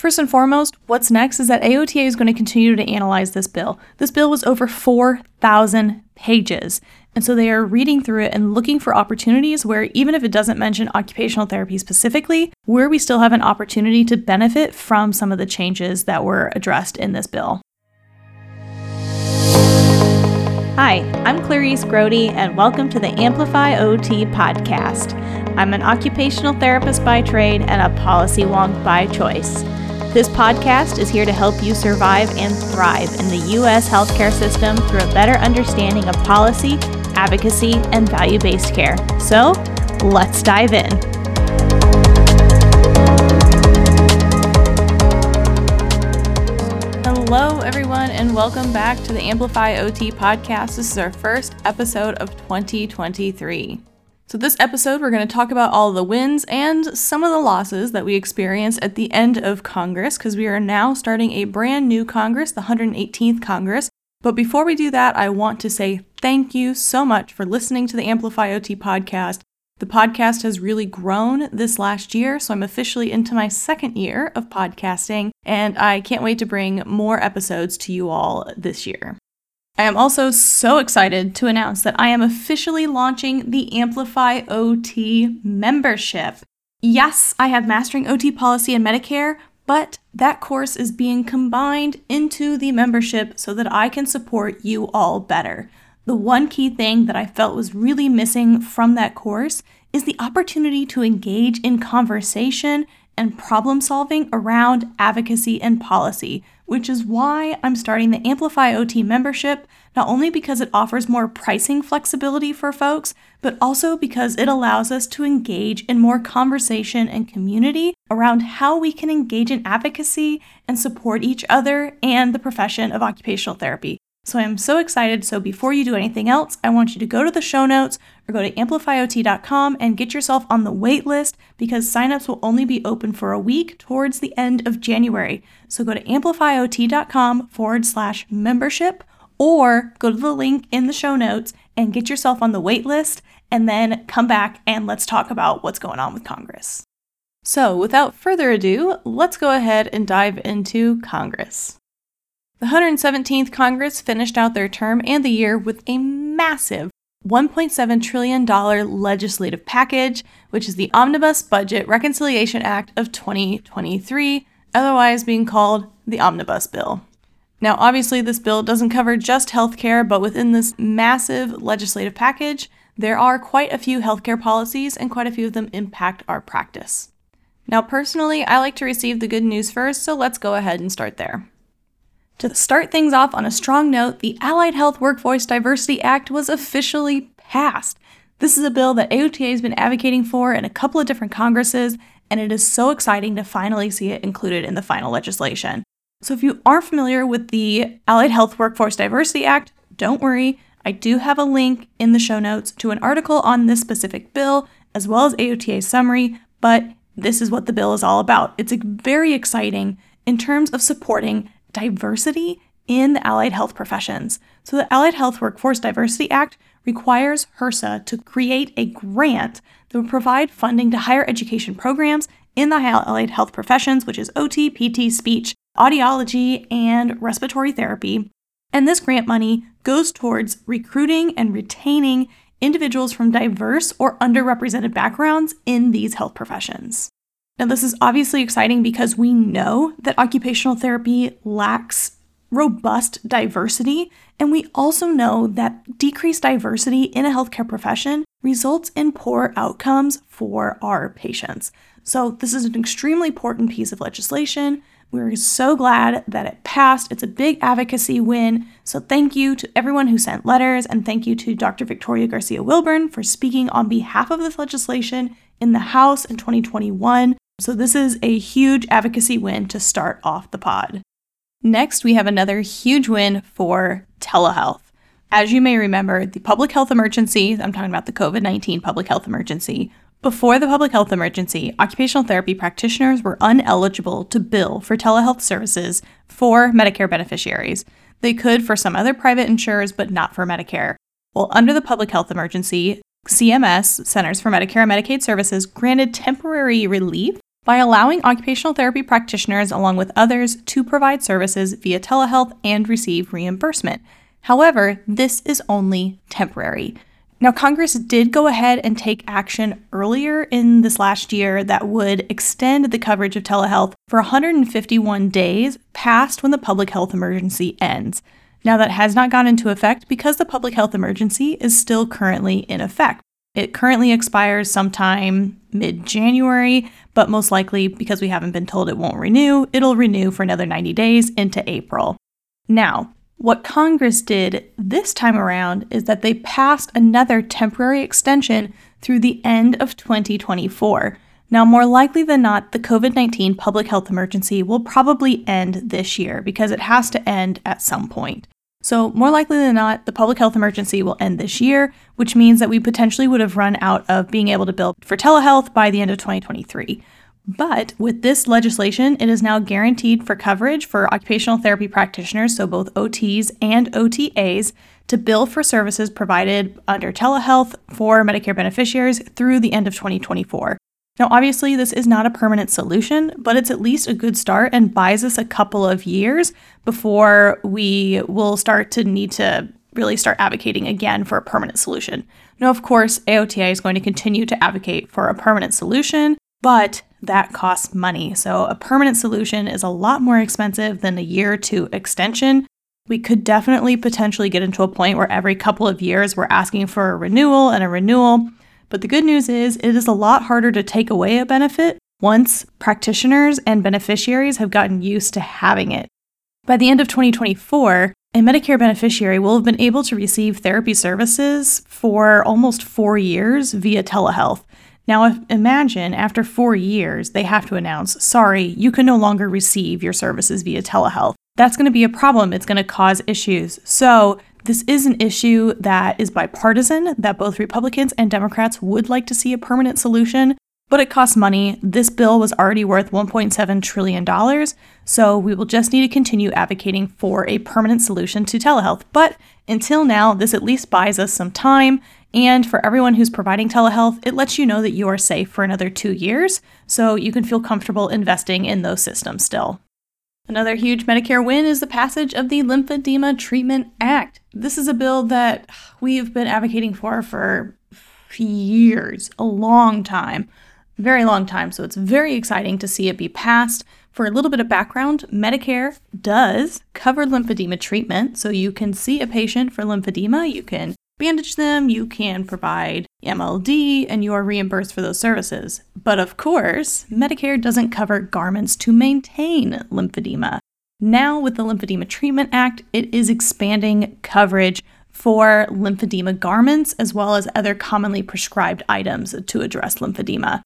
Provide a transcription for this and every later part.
First and foremost, what's next is that AOTA is going to continue to analyze this bill. This bill was over 4,000 pages. And so they are reading through it and looking for opportunities where, even if it doesn't mention occupational therapy specifically, where we still have an opportunity to benefit from some of the changes that were addressed in this bill. Hi, I'm Clarice Grote, and welcome to the Amplify OT podcast. I'm an occupational therapist by trade and a policy wonk by choice. This podcast is here to help you survive and thrive in the U.S. healthcare system through a better understanding of policy, advocacy, and value based care. So, let's dive in. Hello, everyone, and welcome back to the Amplify OT podcast. This is our first episode of 2023. So, this episode, we're going to talk about all the wins and some of the losses that we experienced at the end of Congress, because we are now starting a brand new Congress, the 118th Congress. But before we do that, I want to say thank you so much for listening to the Amplify OT podcast. The podcast has really grown this last year, so I'm officially into my second year of podcasting, and I can't wait to bring more episodes to you all this year. I am also so excited to announce that I am officially launching the Amplify OT membership. Yes, I have Mastering OT Policy and Medicare, but that course is being combined into the membership so that I can support you all better. The one key thing that I felt was really missing from that course is the opportunity to engage in conversation and problem solving around advocacy and policy, which is why I'm starting the Amplify OT membership, not only because it offers more pricing flexibility for folks, but also because it allows us to engage in more conversation and community around how we can engage in advocacy and support each other and the profession of occupational therapy. So I'm so excited. So before you do anything else, I want you to go to the show notes or go to amplifyot.com and get yourself on the wait list because signups will only be open for a week towards the end of January. So go to amplifyot.com forward slash membership or go to the link in the show notes and get yourself on the wait list and then come back and let's talk about what's going on with Congress. So without further ado, let's go ahead and dive into Congress. The 117th Congress finished out their term and the year with a massive $1.7 trillion legislative package, which is the Omnibus Budget Reconciliation Act of 2023, otherwise being called the Omnibus Bill. Now, obviously, this bill doesn't cover just healthcare, but within this massive legislative package, there are quite a few healthcare policies, and quite a few of them impact our practice. Now, personally, I like to receive the good news first, so let's go ahead and start there. To start things off on a strong note, the Allied Health Workforce Diversity Act was officially passed. This is a bill that AOTA has been advocating for in a couple of different Congresses, and it is so exciting to finally see it included in the final legislation. So, if you aren't familiar with the Allied Health Workforce Diversity Act, don't worry. I do have a link in the show notes to an article on this specific bill, as well as AOTA's summary, but this is what the bill is all about. It's very exciting in terms of supporting diversity in the allied health professions. So, the Allied Health Workforce Diversity Act requires HRSA to create a grant that would provide funding to higher education programs in the allied health professions, which is OT, PT, speech, audiology, and respiratory therapy. And this grant money goes towards recruiting and retaining individuals from diverse or underrepresented backgrounds in these health professions. Now, this is obviously exciting because we know that occupational therapy lacks robust diversity, and we also know that decreased diversity in a healthcare profession results in poor outcomes for our patients. So, this is an extremely important piece of legislation. We're so glad that it passed. It's a big advocacy win. So, thank you to everyone who sent letters, and thank you to Dr. Victoria Garcia Wilburn for speaking on behalf of this legislation in the House in 2021. So, this is a huge advocacy win to start off the pod. Next, we have another huge win for telehealth. As you may remember, the public health emergency, I'm talking about the COVID 19 public health emergency, before the public health emergency, occupational therapy practitioners were uneligible to bill for telehealth services for Medicare beneficiaries. They could for some other private insurers, but not for Medicare. Well, under the public health emergency, CMS, Centers for Medicare and Medicaid Services, granted temporary relief by allowing occupational therapy practitioners, along with others, to provide services via telehealth and receive reimbursement. However, this is only temporary. Now, Congress did go ahead and take action earlier in this last year that would extend the coverage of telehealth for 151 days past when the public health emergency ends. Now, that has not gone into effect because the public health emergency is still currently in effect. It currently expires sometime mid January, but most likely, because we haven't been told it won't renew, it'll renew for another 90 days into April. Now, what Congress did this time around is that they passed another temporary extension through the end of 2024. Now, more likely than not, the COVID 19 public health emergency will probably end this year because it has to end at some point. So, more likely than not, the public health emergency will end this year, which means that we potentially would have run out of being able to bill for telehealth by the end of 2023. But with this legislation, it is now guaranteed for coverage for occupational therapy practitioners, so both OTs and OTAs, to bill for services provided under telehealth for Medicare beneficiaries through the end of 2024. Now, obviously, this is not a permanent solution, but it's at least a good start and buys us a couple of years before we will start to need to really start advocating again for a permanent solution. Now, of course, AOTA is going to continue to advocate for a permanent solution, but that costs money. So a permanent solution is a lot more expensive than a year two extension. We could definitely potentially get into a point where every couple of years we're asking for a renewal and a renewal. But the good news is it is a lot harder to take away a benefit once practitioners and beneficiaries have gotten used to having it. By the end of 2024, a Medicare beneficiary will have been able to receive therapy services for almost four years via telehealth. Now, imagine after four years, they have to announce, sorry, you can no longer receive your services via telehealth. That's going to be a problem. It's going to cause issues. So, this is an issue that is bipartisan, that both Republicans and Democrats would like to see a permanent solution, but it costs money. This bill was already worth $1.7 trillion, so we will just need to continue advocating for a permanent solution to telehealth. But until now, this at least buys us some time and for everyone who's providing telehealth, it lets you know that you are safe for another two years, so you can feel comfortable investing in those systems still. Another huge Medicare win is the passage of the Lymphedema Treatment Act. This is a bill that we've been advocating for for years, a long time, very long time. So it's very exciting to see it be passed. For a little bit of background, Medicare does cover lymphedema treatment. So you can see a patient for lymphedema, you can bandage them, you can provide MLD, and you are reimbursed for those services. But of course, Medicare doesn't cover garments to maintain lymphedema. Now, with the Lymphedema Treatment Act, it is expanding coverage for lymphedema garments as well as other commonly prescribed items to address lymphedema.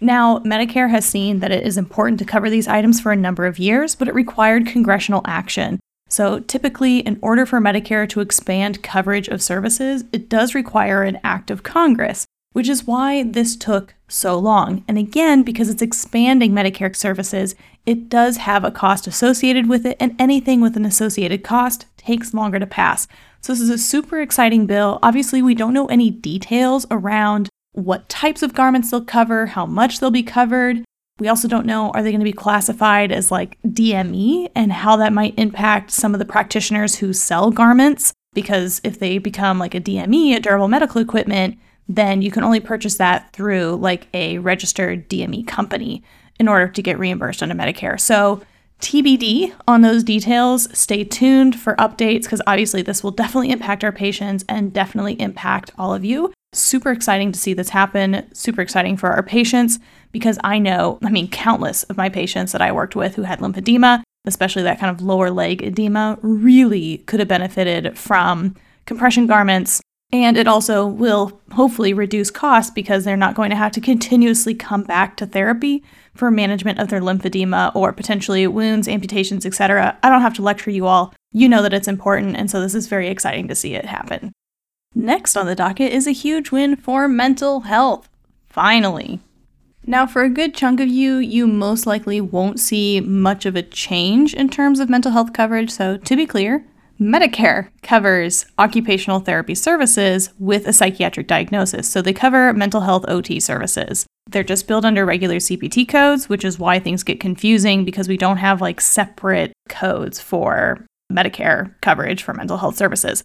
Now, Medicare has seen that it is important to cover these items for a number of years, but it required congressional action. So, typically, in order for Medicare to expand coverage of services, it does require an act of Congress, which is why this took so long. And again, because it's expanding Medicare services, it does have a cost associated with it, and anything with an associated cost takes longer to pass. So, this is a super exciting bill. Obviously, we don't know any details around what types of garments they'll cover, how much they'll be covered. We also don't know are they going to be classified as like DME and how that might impact some of the practitioners who sell garments. Because if they become like a DME, a durable medical equipment, then you can only purchase that through like a registered DME company in order to get reimbursed under Medicare. So, TBD on those details. Stay tuned for updates because obviously this will definitely impact our patients and definitely impact all of you. Super exciting to see this happen. Super exciting for our patients because I know, I mean, countless of my patients that I worked with who had lymphedema, especially that kind of lower leg edema, really could have benefited from compression garments. And it also will hopefully reduce costs because they're not going to have to continuously come back to therapy for management of their lymphedema or potentially wounds, amputations, etc. I don't have to lecture you all. You know that it's important, and so this is very exciting to see it happen. Next on the docket is a huge win for mental health. Finally. Now, for a good chunk of you, you most likely won't see much of a change in terms of mental health coverage. So, to be clear, Medicare covers occupational therapy services with a psychiatric diagnosis. So they cover mental health OT services. They're just billed under regular CPT codes, which is why things get confusing because we don't have like separate codes for Medicare coverage for mental health services.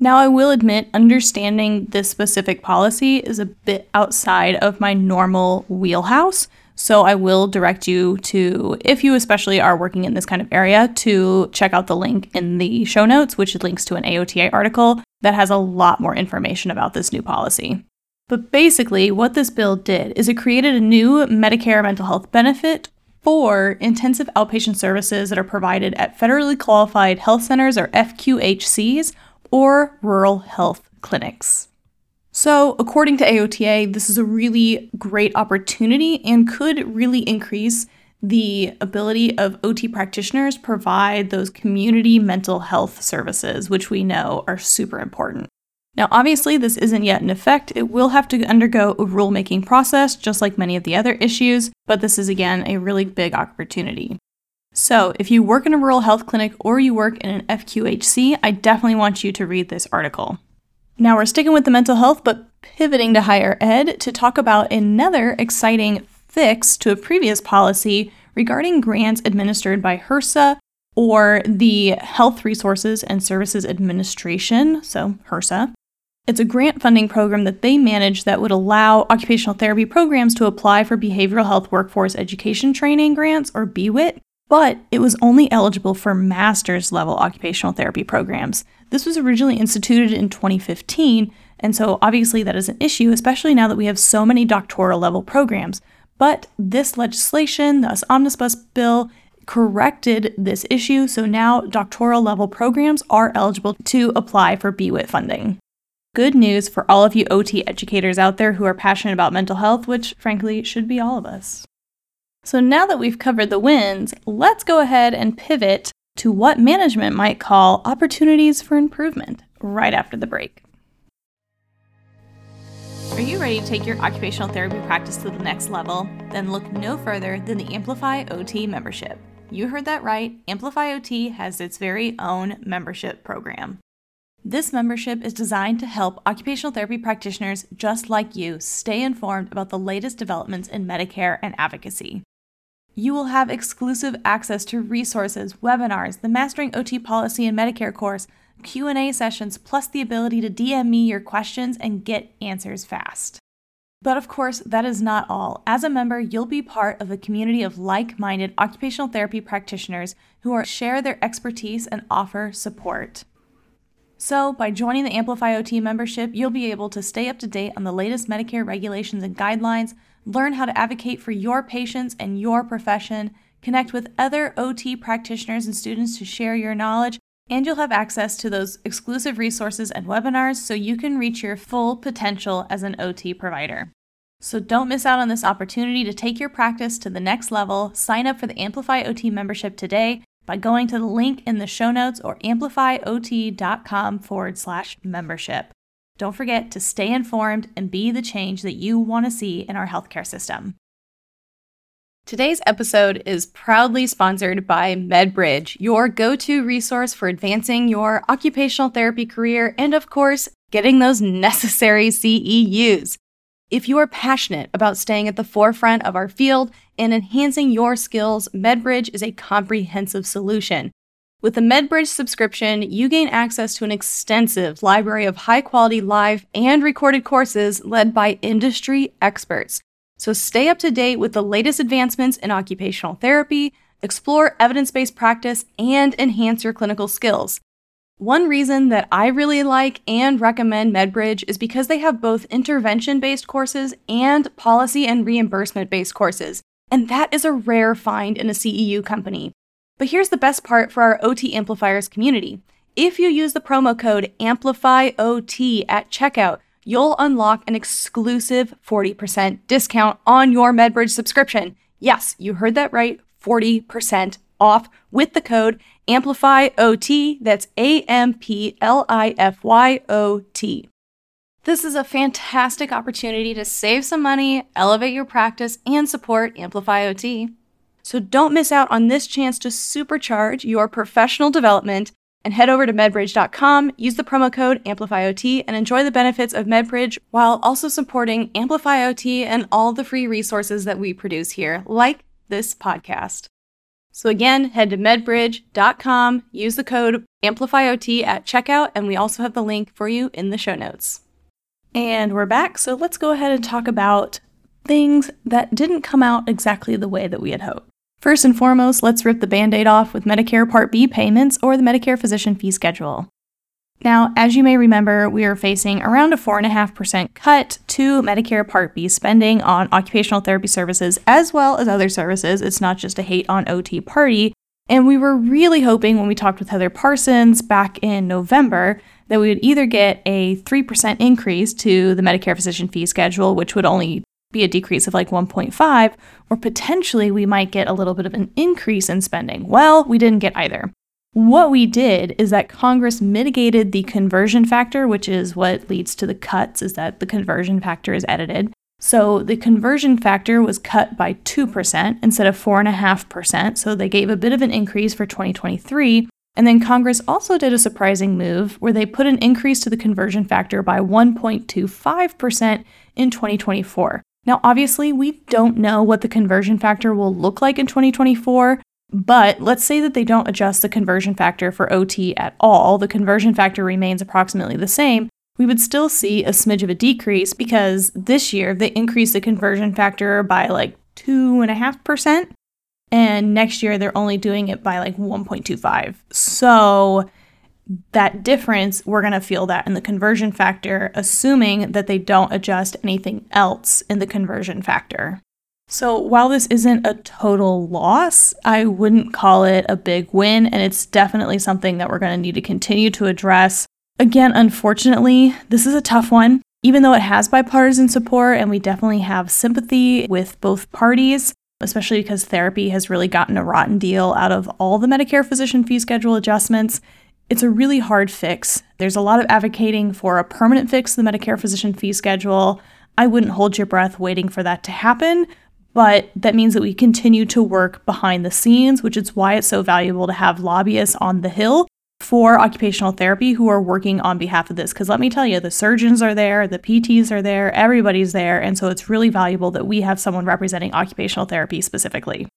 Now, I will admit, understanding this specific policy is a bit outside of my normal wheelhouse. So I will direct you to, if you especially are working in this kind of area, to check out the link in the show notes, which links to an AOTA article that has a lot more information about this new policy. But basically, what this bill did is it created a new Medicare mental health benefit for intensive outpatient services that are provided at federally qualified health centers or FQHCs or rural health clinics. So, according to AOTA, this is a really great opportunity and could really increase the ability of OT practitioners provide those community mental health services, which we know are super important. Now, obviously, this isn't yet in effect. It will have to undergo a rulemaking process, just like many of the other issues, but this is again a really big opportunity. So, if you work in a rural health clinic or you work in an FQHC, I definitely want you to read this article. Now we're sticking with the mental health, but pivoting to higher ed to talk about another exciting fix to a previous policy regarding grants administered by HRSA or the Health Resources and Services Administration, so HRSA. It's a grant funding program that they manage that would allow occupational therapy programs to apply for behavioral health workforce education training grants, or BWIT, but it was only eligible for master's level occupational therapy programs. This was originally instituted in 2015, and so obviously that is an issue, especially now that we have so many doctoral level programs. But this legislation, this omnibus bill, corrected this issue, so now doctoral level programs are eligible to apply for BWIT funding. Good news for all of you OT educators out there who are passionate about mental health, which frankly should be all of us. So now that we've covered the wins, let's go ahead and pivot to what management might call opportunities for improvement right after the break. Are you ready to take your occupational therapy practice to the next level? Then look no further than the Amplify OT membership. You heard that right. Amplify OT has its very own membership program. This membership is designed to help occupational therapy practitioners just like you stay informed about the latest developments in Medicare and advocacy. You will have exclusive access to resources, webinars, the Mastering OT Policy and Medicare course, Q&A sessions, plus the ability to DM me your questions and get answers fast. But of course, that is not all. As a member, you'll be part of a community of like-minded occupational therapy practitioners who are share their expertise and offer support. So, by joining the Amplify OT membership, you'll be able to stay up to date on the latest Medicare regulations and guidelines, learn how to advocate for your patients and your profession, connect with other OT practitioners and students to share your knowledge, and you'll have access to those exclusive resources and webinars so you can reach your full potential as an OT provider. So don't miss out on this opportunity to take your practice to the next level. Sign up for the Amplify OT membership today by going to the link in the show notes or amplifyot.com forward slash membership. Don't forget to stay informed and be the change that you want to see in our healthcare system. Today's episode is proudly sponsored by MedBridge, your go to resource for advancing your occupational therapy career and, of course, getting those necessary CEUs. If you are passionate about staying at the forefront of our field and enhancing your skills, MedBridge is a comprehensive solution. With the MedBridge subscription, you gain access to an extensive library of high quality live and recorded courses led by industry experts. So stay up to date with the latest advancements in occupational therapy, explore evidence based practice, and enhance your clinical skills. One reason that I really like and recommend MedBridge is because they have both intervention based courses and policy and reimbursement based courses. And that is a rare find in a CEU company. But here's the best part for our OT Amplifiers community. If you use the promo code AMPLIFYOT at checkout, you'll unlock an exclusive 40% discount on your MedBridge subscription. Yes, you heard that right 40% off with the code AMPLIFYOT. That's A M P L I F Y O T. This is a fantastic opportunity to save some money, elevate your practice, and support Amplify OT. So don't miss out on this chance to supercharge your professional development and head over to medbridge.com, use the promo code AmplifyOT, and enjoy the benefits of MedBridge while also supporting AmplifyOT and all the free resources that we produce here, like this podcast. So again, head to medbridge.com, use the code AmplifyOT at checkout, and we also have the link for you in the show notes. And we're back, so let's go ahead and talk about things that didn't come out exactly the way that we had hoped. First and foremost, let's rip the band aid off with Medicare Part B payments or the Medicare Physician Fee Schedule. Now, as you may remember, we are facing around a 4.5% cut to Medicare Part B spending on occupational therapy services as well as other services. It's not just a hate on OT party. And we were really hoping when we talked with Heather Parsons back in November that we would either get a 3% increase to the Medicare physician fee schedule, which would only be a decrease of like 1.5, or potentially we might get a little bit of an increase in spending. Well, we didn't get either. What we did is that Congress mitigated the conversion factor, which is what leads to the cuts, is that the conversion factor is edited. So the conversion factor was cut by 2% instead of 4.5%. So they gave a bit of an increase for 2023. And then Congress also did a surprising move where they put an increase to the conversion factor by 1.25% in 2024. Now, obviously, we don't know what the conversion factor will look like in 2024, but let's say that they don't adjust the conversion factor for OT at all, the conversion factor remains approximately the same. We would still see a smidge of a decrease because this year they increased the conversion factor by like 2.5%, and next year they're only doing it by like 1.25. So that difference, we're going to feel that in the conversion factor, assuming that they don't adjust anything else in the conversion factor. So, while this isn't a total loss, I wouldn't call it a big win, and it's definitely something that we're going to need to continue to address. Again, unfortunately, this is a tough one. Even though it has bipartisan support, and we definitely have sympathy with both parties, especially because therapy has really gotten a rotten deal out of all the Medicare physician fee schedule adjustments, it's a really hard fix. There's a lot of advocating for a permanent fix to the Medicare physician fee schedule. I wouldn't hold your breath waiting for that to happen, but that means that we continue to work behind the scenes, which is why it's so valuable to have lobbyists on the Hill for occupational therapy who are working on behalf of this. Because let me tell you, the surgeons are there, the PTs are there, everybody's there. And so it's really valuable that we have someone representing occupational therapy specifically.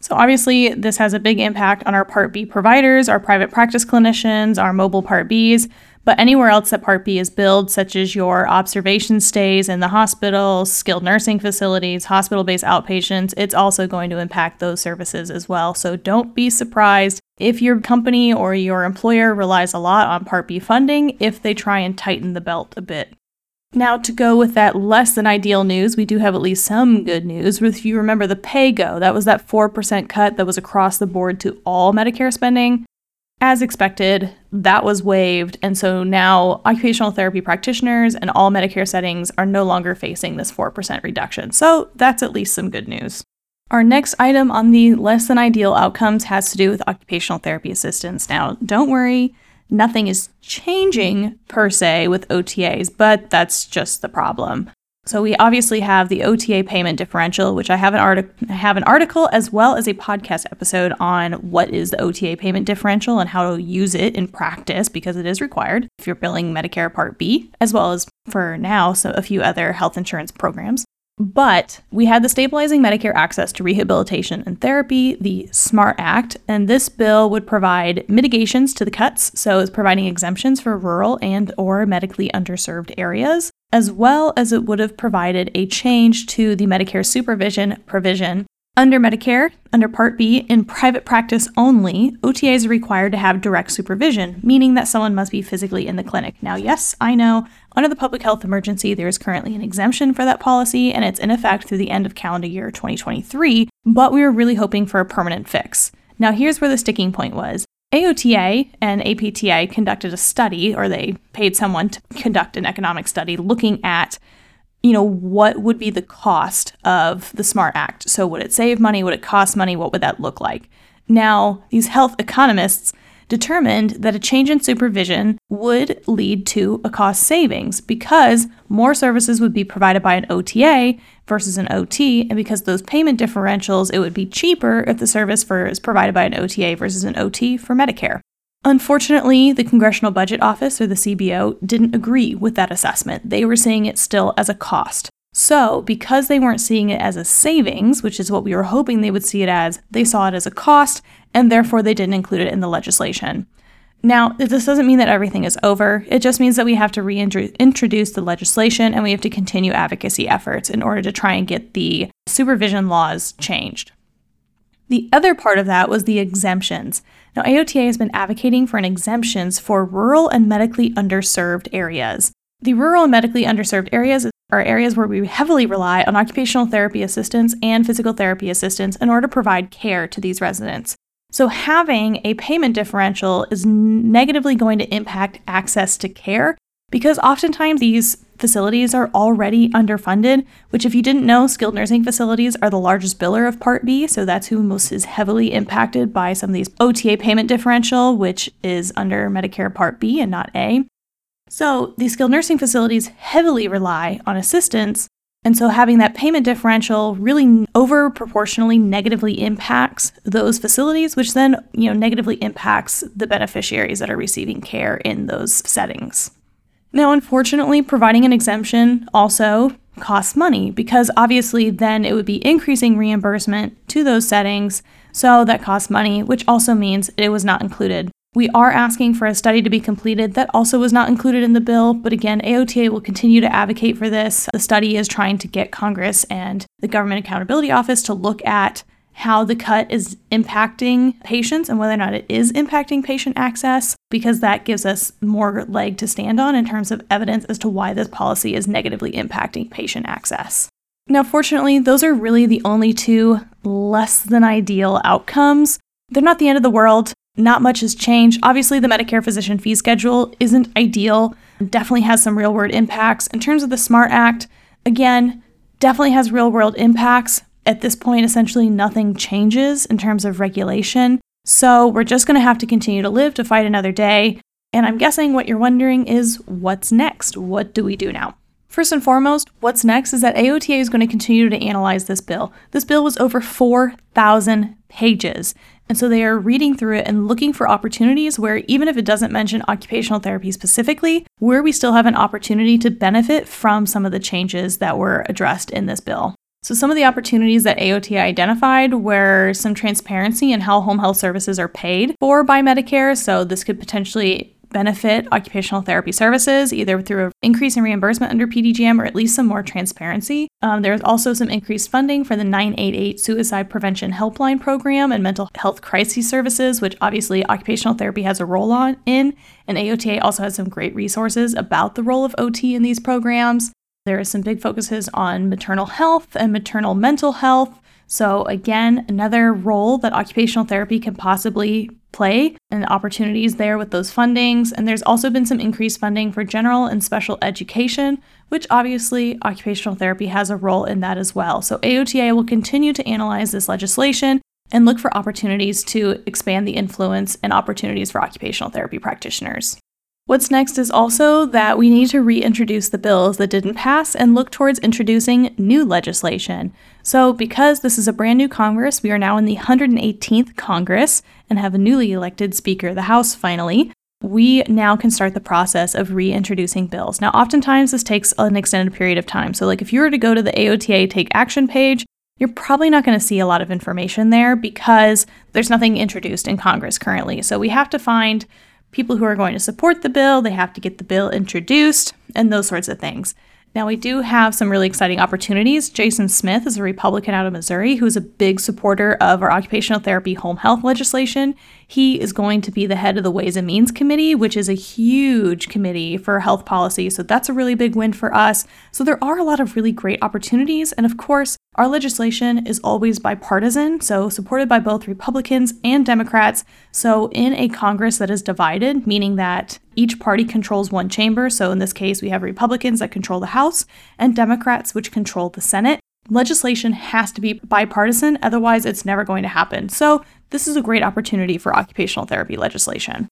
So, obviously, this has a big impact on our Part B providers, our private practice clinicians, our mobile Part Bs, but anywhere else that Part B is billed, such as your observation stays in the hospital, skilled nursing facilities, hospital based outpatients, it's also going to impact those services as well. So, don't be surprised if your company or your employer relies a lot on Part B funding if they try and tighten the belt a bit. Now, to go with that less than ideal news, we do have at least some good news. If you remember the PAYGO, that was that 4% cut that was across the board to all Medicare spending. As expected, that was waived, and so now occupational therapy practitioners and all Medicare settings are no longer facing this 4% reduction. So that's at least some good news. Our next item on the less than ideal outcomes has to do with occupational therapy assistants. Now, don't worry, nothing is changing per se with OTAs, but that's just the problem. So we obviously have the OTA payment differential, which I have an article have an article as well as a podcast episode on what is the OTA payment differential and how to use it in practice because it is required if you're billing Medicare Part B, as well as for now so a few other health insurance programs. But we had the Stabilizing Medicare Access to Rehabilitation and Therapy, the SMART Act, and this bill would provide mitigations to the cuts, so it's providing exemptions for rural and or medically underserved areas, as well as it would have provided a change to the Medicare supervision provision under Medicare, under Part B, in private practice only, OTAs are required to have direct supervision, meaning that someone must be physically in the clinic. Now, yes, I know under the public health emergency, there is currently an exemption for that policy, and it's in effect through the end of calendar year 2023, but we were really hoping for a permanent fix. Now, here's where the sticking point was. AOTA and APTA conducted a study, or they paid someone to conduct an economic study looking at you know, what would be the cost of the SMART Act? So, would it save money? Would it cost money? What would that look like? Now, these health economists determined that a change in supervision would lead to a cost savings because more services would be provided by an OTA versus an OT, and because those payment differentials, it would be cheaper if the service for is provided by an OTA versus an OT for Medicare. Unfortunately, the Congressional Budget Office, or the CBO, didn't agree with that assessment. They were seeing it still as a cost. So, because they weren't seeing it as a savings, which is what we were hoping they would see it as, they saw it as a cost, and therefore they didn't include it in the legislation. Now, this doesn't mean that everything is over. It just means that we have to reintroduce the legislation and we have to continue advocacy efforts in order to try and get the supervision laws changed. The other part of that was the exemptions. Now, AOTA has been advocating for an exemptions for rural and medically underserved areas. The rural and medically underserved areas are areas where we heavily rely on occupational therapy assistants and physical therapy assistants in order to provide care to these residents. So, having a payment differential is negatively going to impact access to care because oftentimes these facilities are already underfunded, which, if you didn't know, skilled nursing facilities are the largest biller of Part B, so that's who most is heavily impacted by some of these OTA payment differential, which is under Medicare Part B and not A. So, these skilled nursing facilities heavily rely on assistance and so having that payment differential really over proportionally negatively impacts those facilities, which then, you know, negatively impacts the beneficiaries that are receiving care in those settings. Now, unfortunately, providing an exemption also costs money because obviously then it would be increasing reimbursement to those settings. So that costs money, which also means it was not included we are asking for a study to be completed that also was not included in the bill, but again, AOTA will continue to advocate for this. The study is trying to get Congress and the Government Accountability Office to look at how the cut is impacting patients and whether or not it is impacting patient access, because that gives us more leg to stand on in terms of evidence as to why this policy is negatively impacting patient access. Now, fortunately, those are really the only two less than ideal outcomes. They're not the end of the world not much has changed. Obviously, the Medicare physician fee schedule isn't ideal, definitely has some real world impacts. In terms of the SMART Act, again, definitely has real world impacts. At this point, essentially nothing changes in terms of regulation. So we're just going to have to continue to live to fight another day. And I'm guessing what you're wondering is what's next? What do we do now? First and foremost, what's next is that AOTA is going to continue to analyze this bill. This bill was over 4,000 pages. And so they are reading through it and looking for opportunities where, even if it doesn't mention occupational therapy specifically, where we still have an opportunity to benefit from some of the changes that were addressed in this bill. So, some of the opportunities that AOTA identified were some transparency in how home health services are paid for by Medicare. So, this could potentially benefit occupational therapy services, either through an increase in reimbursement under PDGM or at least some more transparency. Um, there's also some increased funding for the 988 Suicide Prevention Helpline Program and mental health crisis services, which obviously occupational therapy has a role on in. And AOTA also has some great resources about the role of OT in these programs. There are some big focuses on maternal health and maternal mental health. So, again, another role that occupational therapy can possibly play and opportunities there with those fundings. And there's also been some increased funding for general and special education, which obviously occupational therapy has a role in that as well. So, AOTA will continue to analyze this legislation and look for opportunities to expand the influence and opportunities for occupational therapy practitioners. What's next is also that we need to reintroduce the bills that didn't pass and look towards introducing new legislation. So, because this is a brand new Congress, we are now in the 118th Congress and have a newly elected Speaker of the House finally. We now can start the process of reintroducing bills. Now, oftentimes this takes an extended period of time. So, like if you were to go to the AOTA Take Action page, you're probably not going to see a lot of information there because there's nothing introduced in Congress currently. So, we have to find people who are going to support the bill, they have to get the bill introduced, and those sorts of things. Now, we do have some really exciting opportunities. Jason Smith is a Republican out of Missouri who is a big supporter of our occupational therapy home health legislation. He is going to be the head of the Ways and Means Committee, which is a huge committee for health policy. So that's a really big win for us. So there are a lot of really great opportunities. And of course, our legislation is always bipartisan, so supported by both Republicans and Democrats. So, in a Congress that is divided, meaning that each party controls one chamber, so in this case, we have Republicans that control the House and Democrats which control the Senate. Legislation has to be bipartisan, otherwise, it's never going to happen. So, this is a great opportunity for occupational therapy legislation.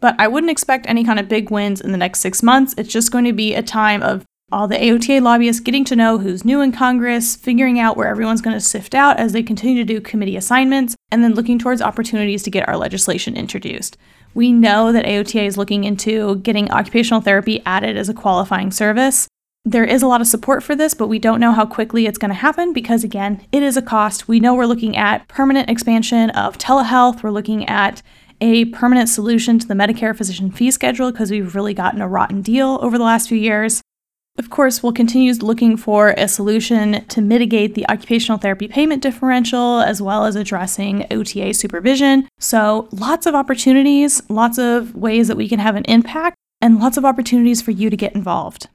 But I wouldn't expect any kind of big wins in the next six months. It's just going to be a time of all the AOTA lobbyists getting to know who's new in Congress, figuring out where everyone's going to sift out as they continue to do committee assignments. and then looking towards opportunities to get our legislation introduced. We know that AOTA is looking into getting occupational therapy added as a qualifying service. There is a lot of support for this, but we don't know how quickly it's going to happen because, again, it is a cost. We know we're looking at permanent expansion of telehealth. We're looking at a permanent solution to the Medicare physician fee schedule because we've really gotten a rotten deal over the last few years. Of course, we'll continue looking for a solution to mitigate the occupational therapy payment differential as well as addressing OTA supervision. So, lots of opportunities, lots of ways that we can have an impact, and lots of opportunities for you to get involved.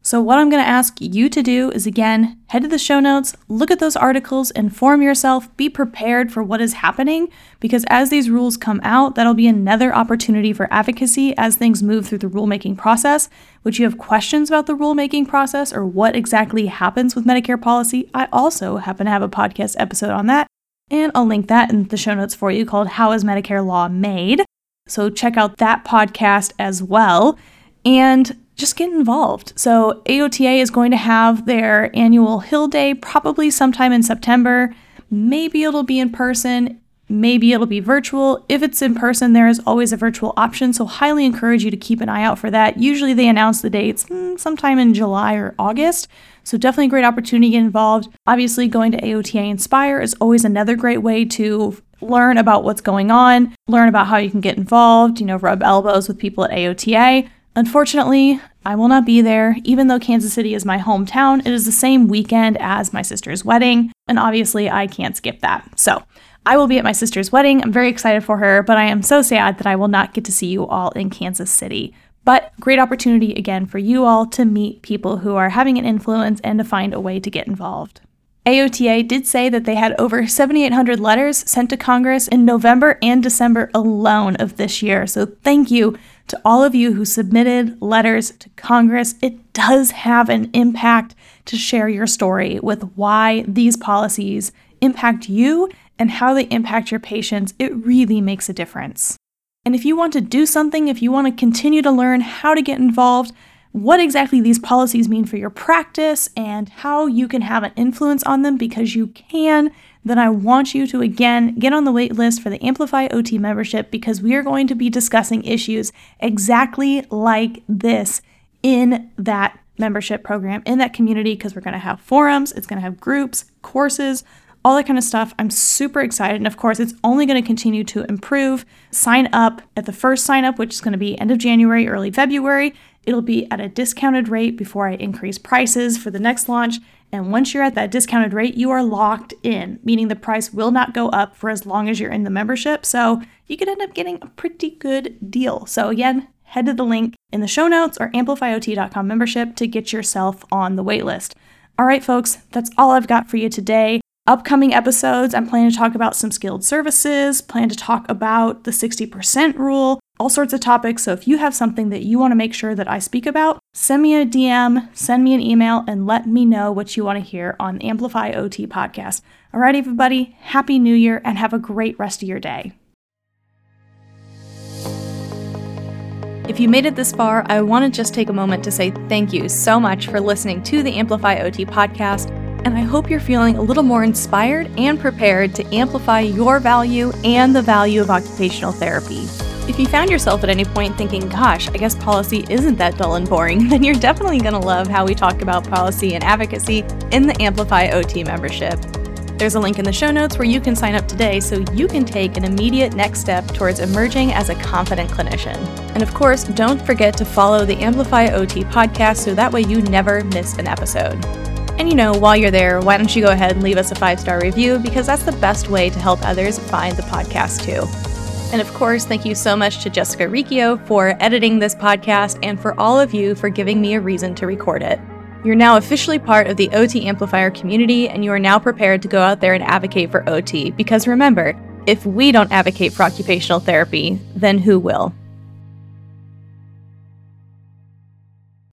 So, what I'm going to ask you to do is again, head to the show notes, look at those articles, inform yourself, be prepared for what is happening, because as these rules come out, that'll be another opportunity for advocacy as things move through the rulemaking process. Would you have questions about the rulemaking process or what exactly happens with Medicare policy? I also happen to have a podcast episode on that, and I'll link that in the show notes for you called How is Medicare Law Made? So, check out that podcast as well. And just get involved. So, AOTA is going to have their annual Hill Day probably sometime in September. Maybe it'll be in person, maybe it'll be virtual. If it's in person, there is always a virtual option, so highly encourage you to keep an eye out for that. Usually they announce the dates mm, sometime in July or August. So, definitely a great opportunity to get involved. Obviously, going to AOTA Inspire is always another great way to learn about what's going on, learn about how you can get involved, you know, rub elbows with people at AOTA. Unfortunately, I will not be there. Even though Kansas City is my hometown, it is the same weekend as my sister's wedding, and obviously I can't skip that. So, I will be at my sister's wedding. I'm very excited for her, but I am so sad that I will not get to see you all in Kansas City. But great opportunity again for you all to meet people who are having an influence and to find a way to get involved. AOTA did say that they had over 7,800 letters sent to Congress in November and December alone of this year. So thank you to all of you who submitted letters to Congress. It does have an impact to share your story with why these policies impact you and how they impact your patients. It really makes a difference. And if you want to do something, if you want to continue to learn how to get involved, what exactly these policies mean for your practice and how you can have an influence on them because you can, then I want you to again get on the wait list for the Amplify OT membership because we are going to be discussing issues exactly like this in that membership program, in that community, because we're going to have forums, it's going to have groups, courses, all that kind of stuff. I'm super excited. And of course, it's only going to continue to improve. Sign up at the first sign up, which is going to be end of January, early February. It'll be at a discounted rate before I increase prices for the next launch. And once you're at that discounted rate, you are locked in, meaning the price will not go up for as long as you're in the membership. So you could end up getting a pretty good deal. So, again, head to the link in the show notes or amplifyot.com membership to get yourself on the waitlist. All right, folks, that's all I've got for you today. Upcoming episodes, I'm planning to talk about some skilled services, plan to talk about the 60% rule, all sorts of topics. So if you have something that you want to make sure that I speak about, send me a DM, send me an email, and let me know what you want to hear on Amplify OT podcast. All right, everybody, Happy New Year and have a great rest of your day. If you made it this far, I want to just take a moment to say thank you so much for listening to the Amplify OT podcast, and I hope you're feeling a little more inspired and prepared to amplify your value and the value of occupational therapy. If you found yourself at any point thinking, gosh, I guess policy isn't that dull and boring, then you're definitely going to love how we talk about policy and advocacy in the Amplify OT membership. There's a link in the show notes where you can sign up today so you can take an immediate next step towards emerging as a confident clinician. And of course, don't forget to follow the Amplify OT podcast so that way you never miss an episode. And you know, while you're there, why don't you go ahead and leave us a five star review because that's the best way to help others find the podcast too. And of course, thank you so much to Jessica Riccio for editing this podcast and for all of you for giving me a reason to record it. You're now officially part of the OT Amplifier community, and you are now prepared to go out there and advocate for OT. Because remember, if we don't advocate for occupational therapy, then who will?